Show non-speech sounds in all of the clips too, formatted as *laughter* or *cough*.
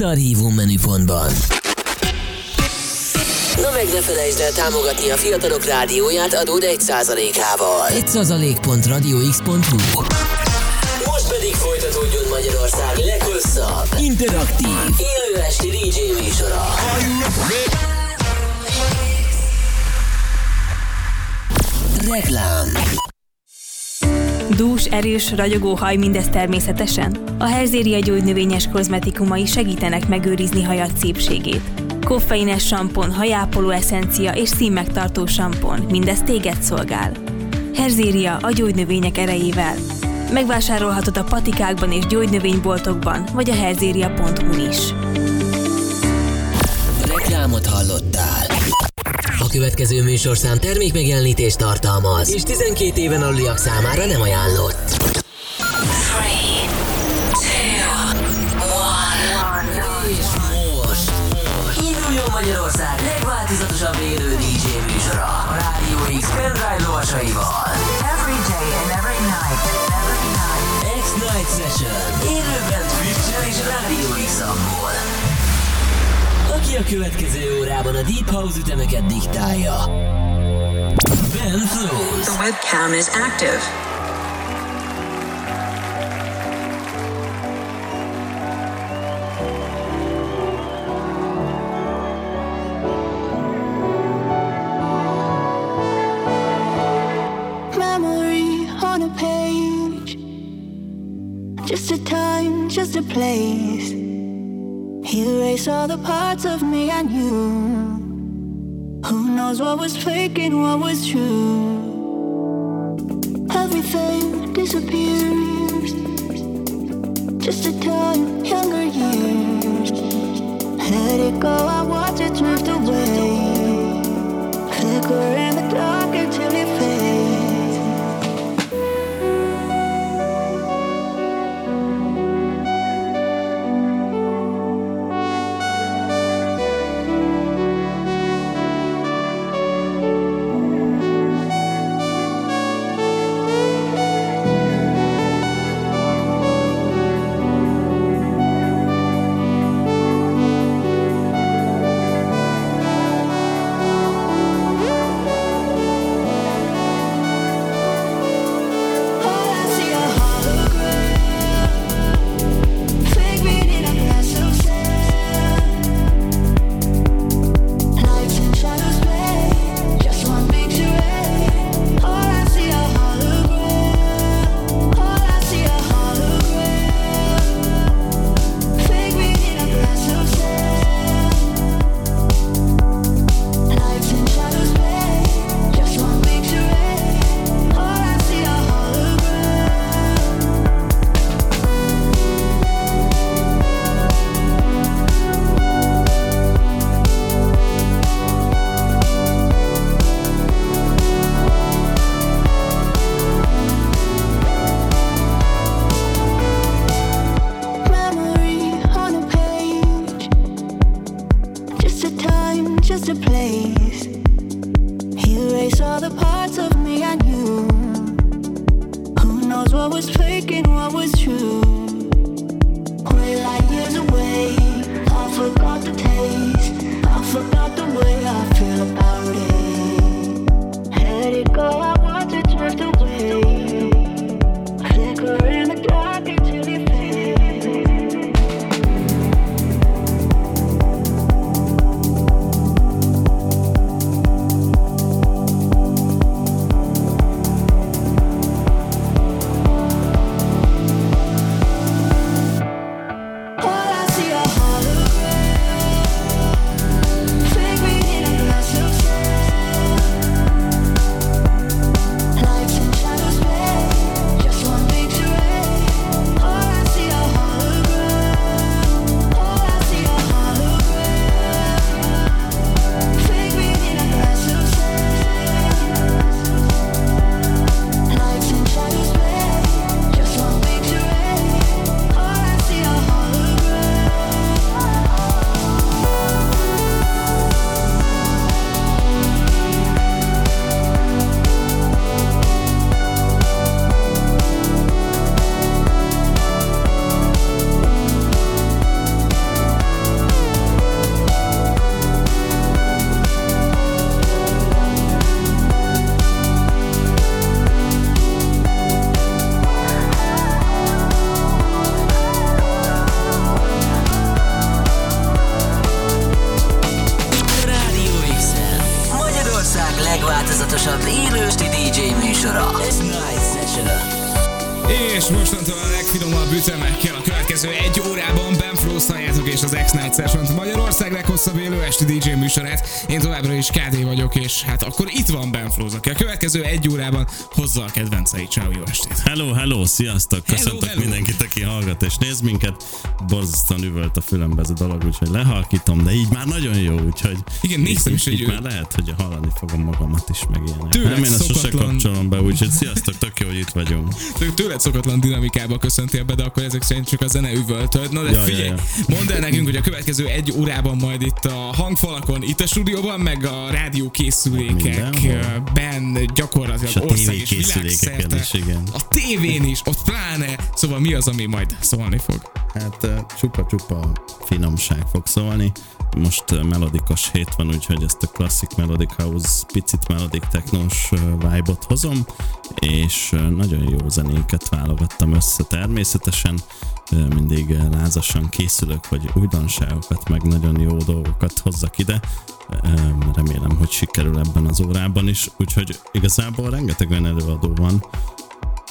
szarhívó menüpontban. Na meg ne felejtsd el támogatni a fiatalok rádióját adód 1%-ával. 1%.radiox.hu Most pedig folytatódjon Magyarország leghosszabb, interaktív, élő esti DJ műsora. Reklám Dús, erős, ragyogó haj mindez természetesen? A Herzéria gyógynövényes kozmetikumai segítenek megőrizni hajat szépségét. Koffeines sampon, hajápoló eszencia és színmegtartó sampon, mindez téged szolgál. Herzéria a gyógynövények erejével. Megvásárolhatod a patikákban és gyógynövényboltokban, vagy a herzéria.hu is. Reklámot hallottál. Következő műsorszám termékmegjelenítést tartalmaz, és 12 éven aluliak számára nem ajánlott. Aki a következő órában a Deep House ütemeket diktálja. Ben Flows. The webcam is active. memory on a page. Just a time, just a place. Erase all the parts of me and you. Who knows what was fake and what was true? Everything disappears. Just a time, younger years. Let it go, I watch it drift away. Flicker in the dark until esti DJ műsorát. Én továbbra is KD vagyok, és hát akkor itt van Benflóz, aki a következő egy órában hozza a kedvenceit. Ciao, jó estét! Hello, hello, sziasztok! Köszöntök hello. mindenkit, aki hallgat és néz minket. Borzasztóan üvölt a fülembe ez a dolog, úgyhogy lehalkítom, de így már nagyon jó, úgyhogy Igen, néztem is, hogy ő- már lehet, hogy hallani fogom magamat is meg ilyenek. Tőled Nem, én ezt sose szokatlan- kapcsolom be, úgyhogy sziasztok, tök jó, hogy itt vagyunk. Tő- Tőled szokatlan dinamikába köszöntél be, de akkor ezek szerint csak a zene üvöltöd. Na de Ja, figyelj, ja, mondd el nekünk, hogy a következő egy órában majd itt a hangfalakon, itt a stúdióban, meg a rádió készülékekben gyakorlatilag És a ország és világszerte. is, igen. A tévén is, ott pláne, szóval mi az, ami majd szólni fog? Hát csupa-csupa finomság fog szólni. Most melodikos hét van, úgyhogy ezt a klasszik melodic house, picit melodic technós vibe-ot hozom, és nagyon jó zenéket válogattam össze természetesen. Mindig lázasan készülök, hogy újdonságokat, meg nagyon jó dolgokat hozzak ide. Remélem, hogy sikerül ebben az órában is, úgyhogy igazából rengeteg olyan előadó van,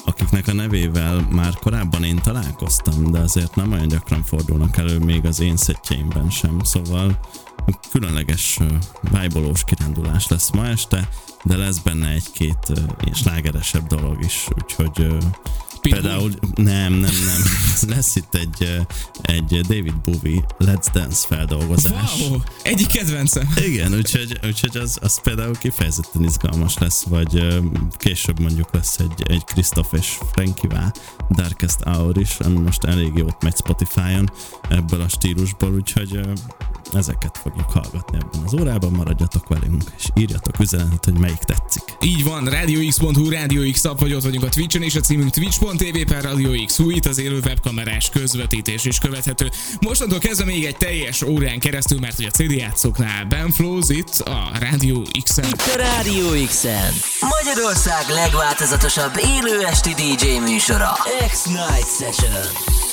akiknek a nevével már korábban én találkoztam, de azért nem olyan gyakran fordulnak elő még az én szettjeimben sem, szóval különleges vájbolós kirándulás lesz ma este, de lesz benne egy-két uh, slágeresebb dolog is, úgyhogy Pitbull? például nem, nem, nem, lesz itt egy, uh, egy David Bowie Let's Dance feldolgozás. Wow, egyik kedvencem. Igen, úgyhogy, úgyhogy az, az például kifejezetten izgalmas lesz, vagy ö, később mondjuk lesz egy, egy Christoph és Frankivá Darkest Hour is, ami most elég jót megy Spotify-on ebből a stílusból, úgyhogy ezeket fogjuk hallgatni ebben az órában, maradjatok velünk, és írjatok üzenetet, hogy melyik tetszik. Így van, radiox.hu, Radio X app, vagy ott vagyunk a Twitch-en, és a címünk twitch.tv per Radio X. Hú, itt az élő webkamerás közvetítés is követhető. Mostantól kezdve még egy teljes órán keresztül, mert hogy a CD játszóknál Benflows itt a Radio X-en. Itt a Rádió X-en. Magyarország legváltozatosabb élő esti DJ műsora. X-Night Session.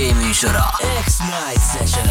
DJ műsora. X-Night Session.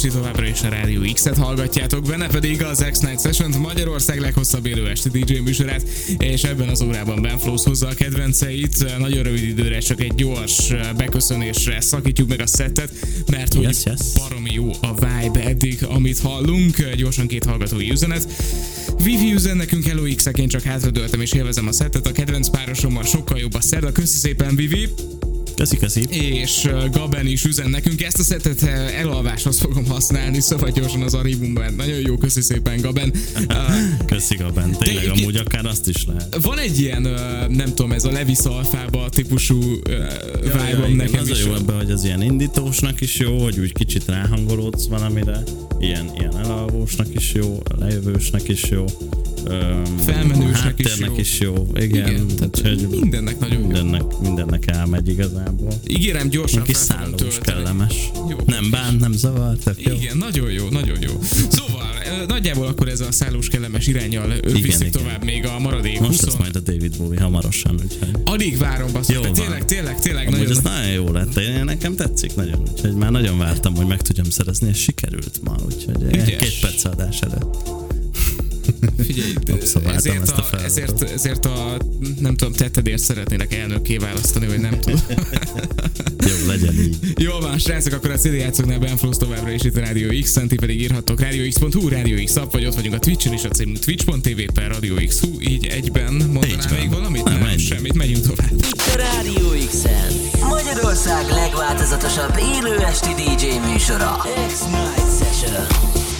És itt továbbra is a Rádió X-et hallgatjátok, benne pedig az X-Night Session Magyarország leghosszabb élő esti DJ műsorát, és ebben az órában Ben Flows hozza a kedvenceit. Nagyon rövid időre csak egy gyors beköszönésre szakítjuk meg a szettet, mert hogy Yes, yes. baromi jó a vibe eddig, amit hallunk. Gyorsan két hallgatói üzenet. Vivi üzen nekünk Hello x én csak hátradőltem és élvezem a szettet. A kedvenc párosommal sokkal jobb a szerda. Köszi szépen, Vivi! Köszi, köszi. és Gaben is üzen nekünk. Ezt a szettet uh, elalváshoz fogom használni, szóval gyorsan az archívumban. Nagyon jó, köszi szépen, Gaben. *laughs* Köszi, Gaben. Tényleg egyébként- amúgy akár azt is lehet. van egy ilyen, nem tudom, ez a Levi Szalfába típusú vibe igen, nekem az is. jó ebben, hogy az ilyen indítósnak is jó, hogy úgy kicsit ráhangolódsz valamire, ilyen, ilyen elalvósnak is jó, lejövősnek is jó, öm, Felmenősnek is jó. is jó. Igen, Igen, tehát mindennek nagyon jó. mindennek, mindennek elmegy igazából. Ígérem, gyorsan kis szállós, kellemes. Jó. Nem bánt, nem zavar, tök jó. Igen, nagyon jó, nagyon jó. Szóval, nagyjából akkor ez a szállós kellemes irányjal Igen, viszik igen. tovább még a maradék Most 20 lesz majd a David Bowie hamarosan, úgyhogy... Alig várom, basszus. Jó. Tényleg, tényleg, tényleg Amúgy nagyon... ez nagyon jó lett, én nekem tetszik nagyon, úgyhogy már nagyon vártam, hogy meg tudjam szerezni, és sikerült ma, úgyhogy Ügyes. két perc adás előtt. Figyelj, *laughs* ezért ezt a a, ezért, ezért a, nem tudom, tettedért szeretnélek elnökké választani, vagy nem tudom. *laughs* Jó, legyen így. Jól van, srácok, akkor a CD játszóknál Ben Flows továbbra is itt a Rádió X, ti pedig írhattok radiox.hu, Rádió X app, vagy ott vagyunk a Twitch-en is, a címünk twitch.tv per Rádió X, hú, így egyben mondanál még valamit? Nem, Nem, semmit, megyünk tovább. Itt a Rádió X-en. Magyarország legváltozatosabb élő esti DJ műsora. X-Night Session.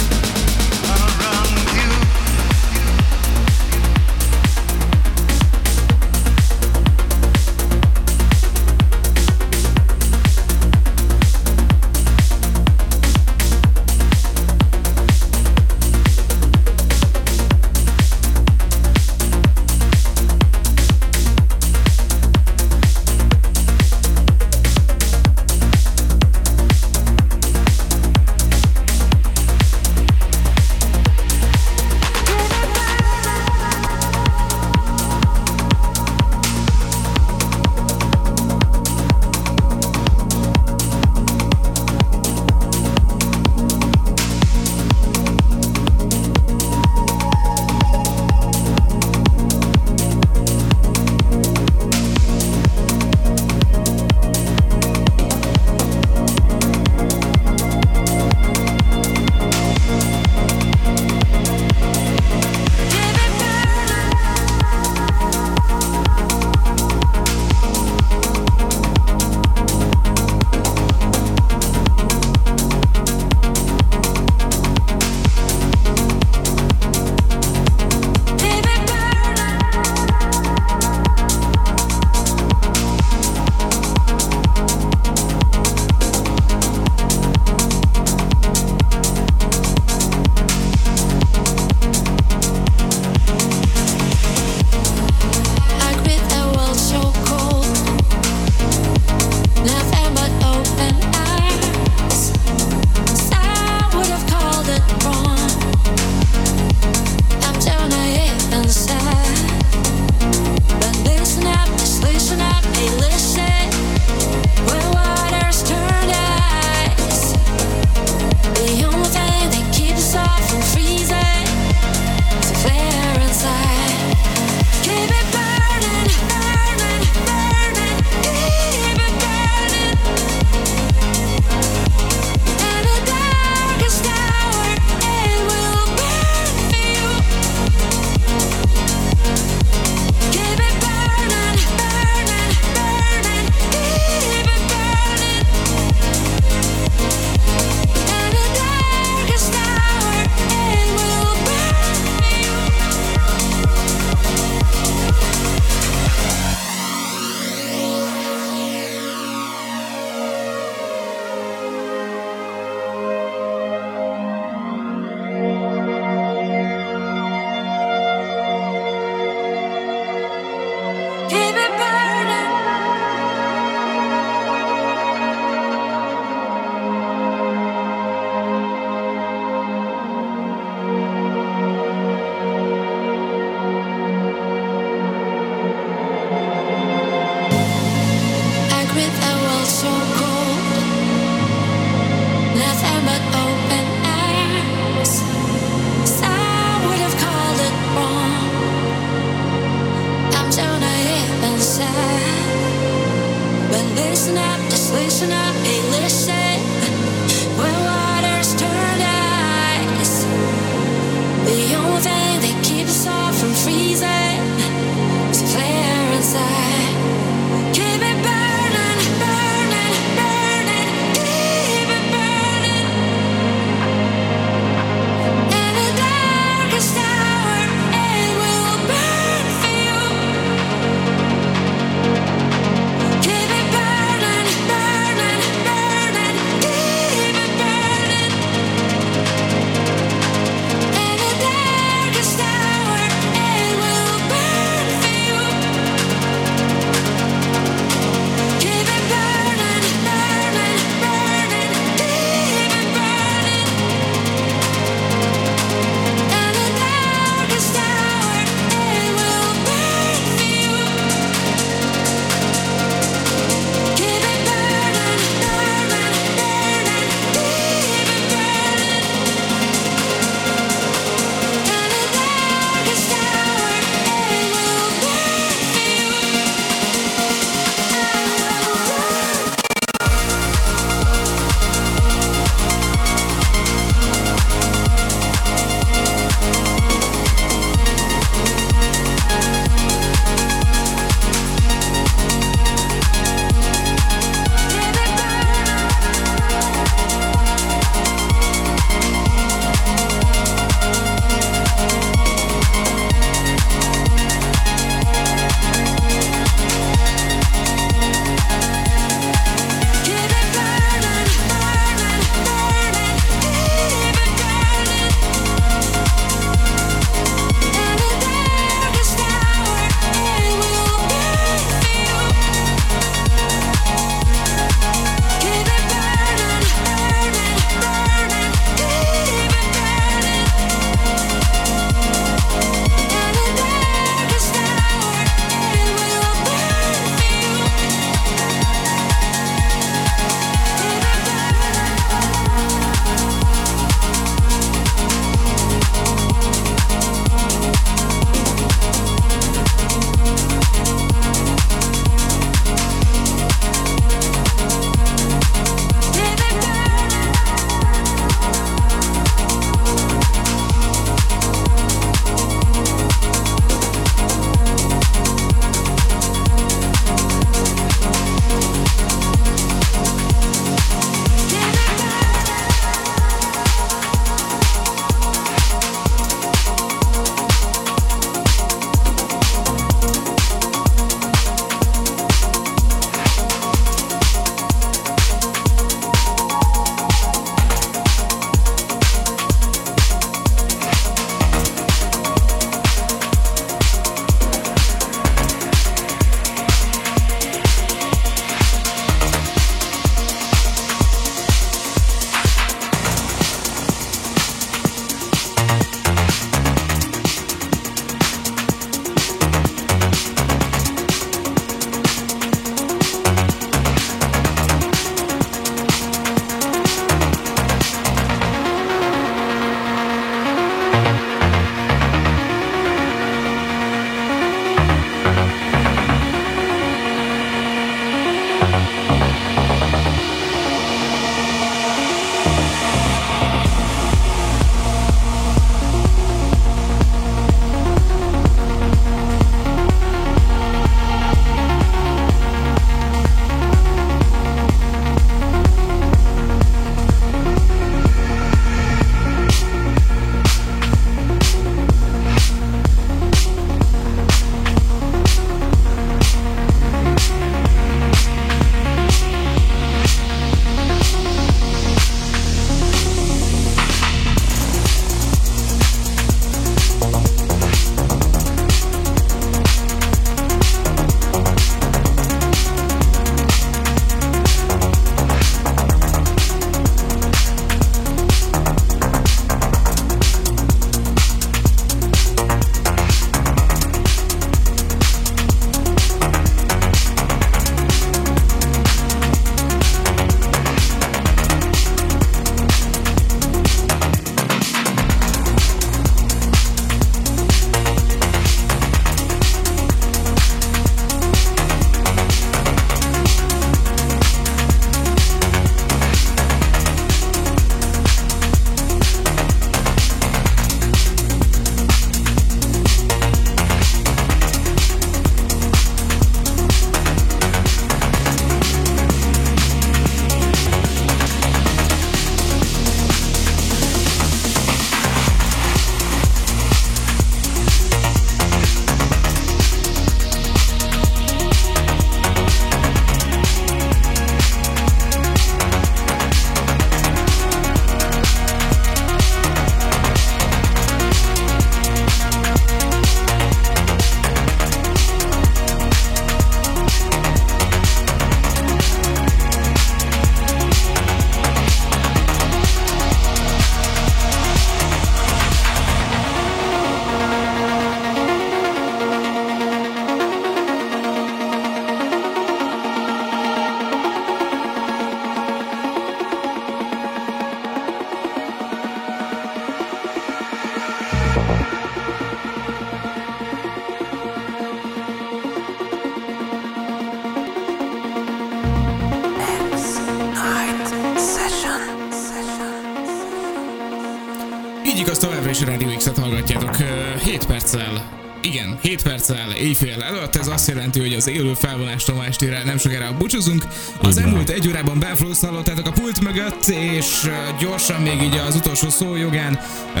Éjfél előtt, ez azt jelenti, hogy az élő felvonástól ma estére nem sokára búcsúzunk. Az elmúlt egy órában Benflows hallottátok a pult mögött, és gyorsan még így az utolsó szó jogán uh,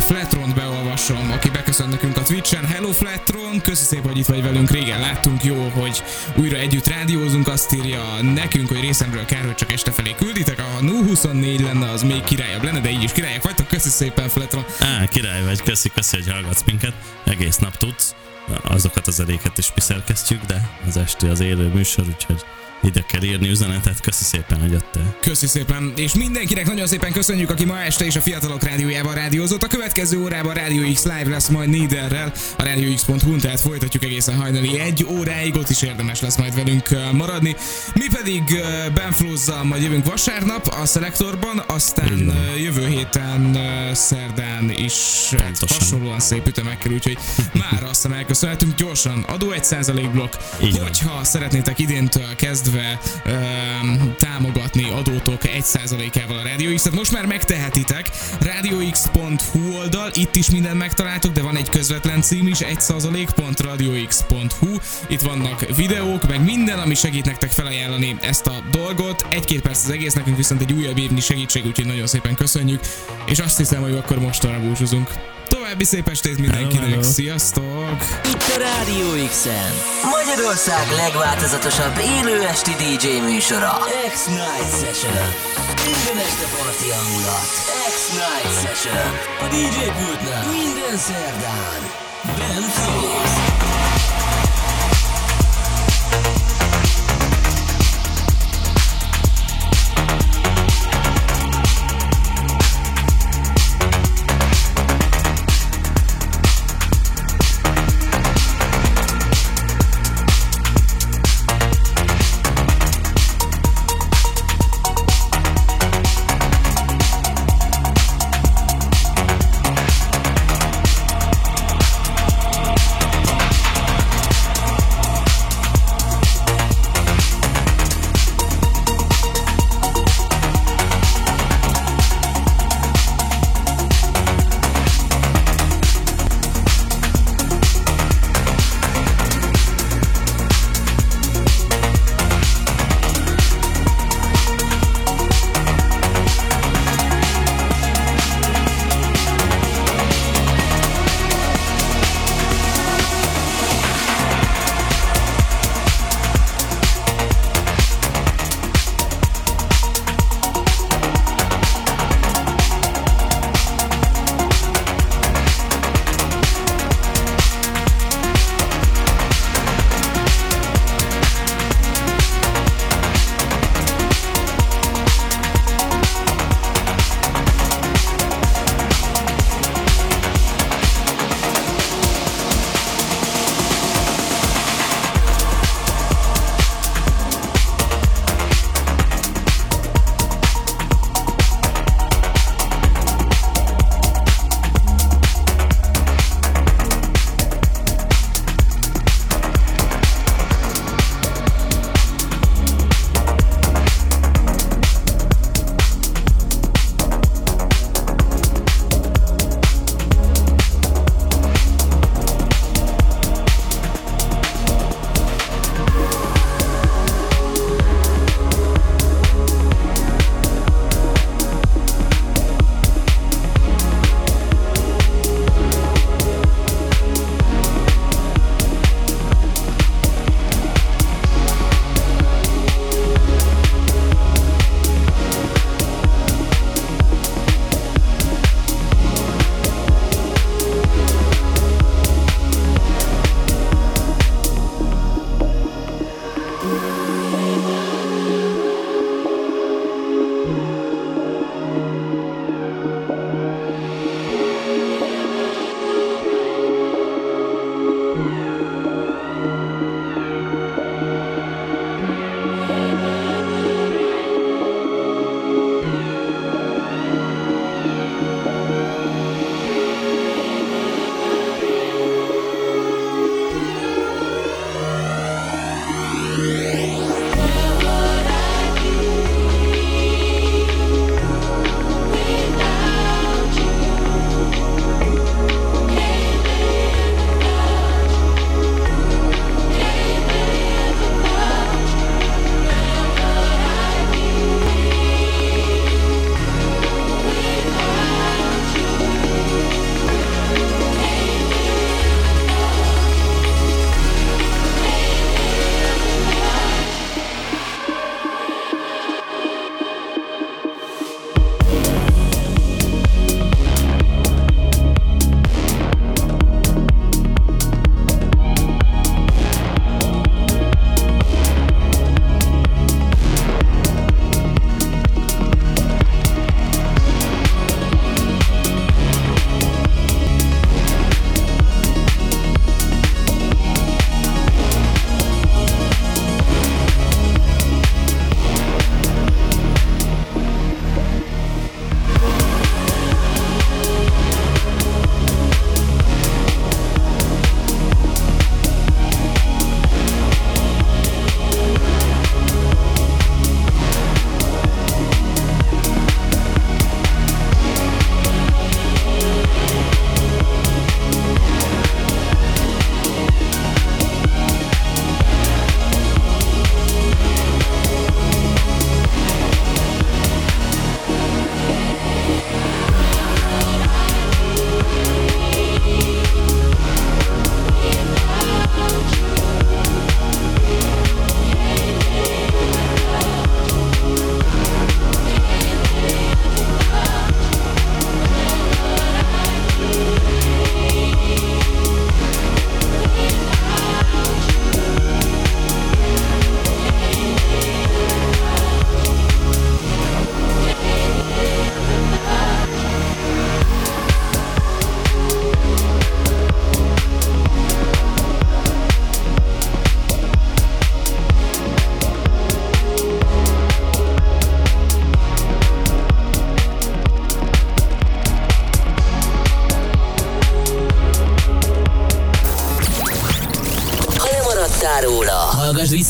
Flatront beolvasom, aki beköszön nekünk a Twitch-en. Hello Flatron, köszi szépen, hogy itt vagy velünk, régen láttunk, jó, hogy újra együtt rádiózunk, azt írja nekünk, hogy részemről kár, hogy csak este felé külditek, ha 024 lenne, az még királyabb lenne, de így is királyak vagytok, köszi szépen Flatron. Á, király vagy, köszi, köszi, hogy hallgatsz minket, egész nap tudsz, azokat az eléket is mi szerkesztjük, de az esti az élő műsor, úgyhogy ide kell írni üzenetet. Köszi szépen, hogy jöttél. Köszi szépen, és mindenkinek nagyon szépen köszönjük, aki ma este is a Fiatalok Rádiójában rádiózott. A következő órában Radio X Live lesz majd Niederrel, a radiox.hu, tehát folytatjuk egészen hajnali egy óráig, ott is érdemes lesz majd velünk maradni. Mi pedig Ben Flozzal majd jövünk vasárnap a Szelektorban, aztán jövő héten szerdán is Pontosan. hasonlóan szép ütemekkel, úgyhogy *laughs* már azt elköszönhetünk gyorsan. Adó 1% blokk. Hogyha szeretnétek idéntől kezdve kezdve um, támogatni adótok 1%-ával a Radio X-et. Most már megtehetitek. radiox.hu oldal, itt is mindent megtaláltok, de van egy közvetlen cím is, 1%.radiox.hu. Itt vannak videók, meg minden, ami segít nektek felajánlani ezt a dolgot. Egy-két perc az egész, nekünk viszont egy újabb évnyi segítség, úgyhogy nagyon szépen köszönjük. És azt hiszem, hogy akkor most búcsúzunk. További szép estét mindenkinek, hello, hello. sziasztok! Itt a Rádió x Magyarország legváltozatosabb élő esti DJ műsora. X-Night Session. Minden este parti hangulat. X-Night Session. A DJ pultnál minden szerdán. Ben Frost.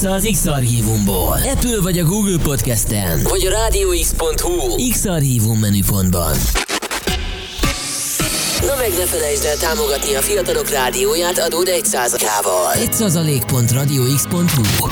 Vissza az X-Archívumból. Apple vagy a Google Podcasten, vagy a rádióx.hu X-Archívum menüpontban. Na meg ne felejtsd el támogatni a fiatalok rádióját adód 1%-ával. 1%.radiox.hu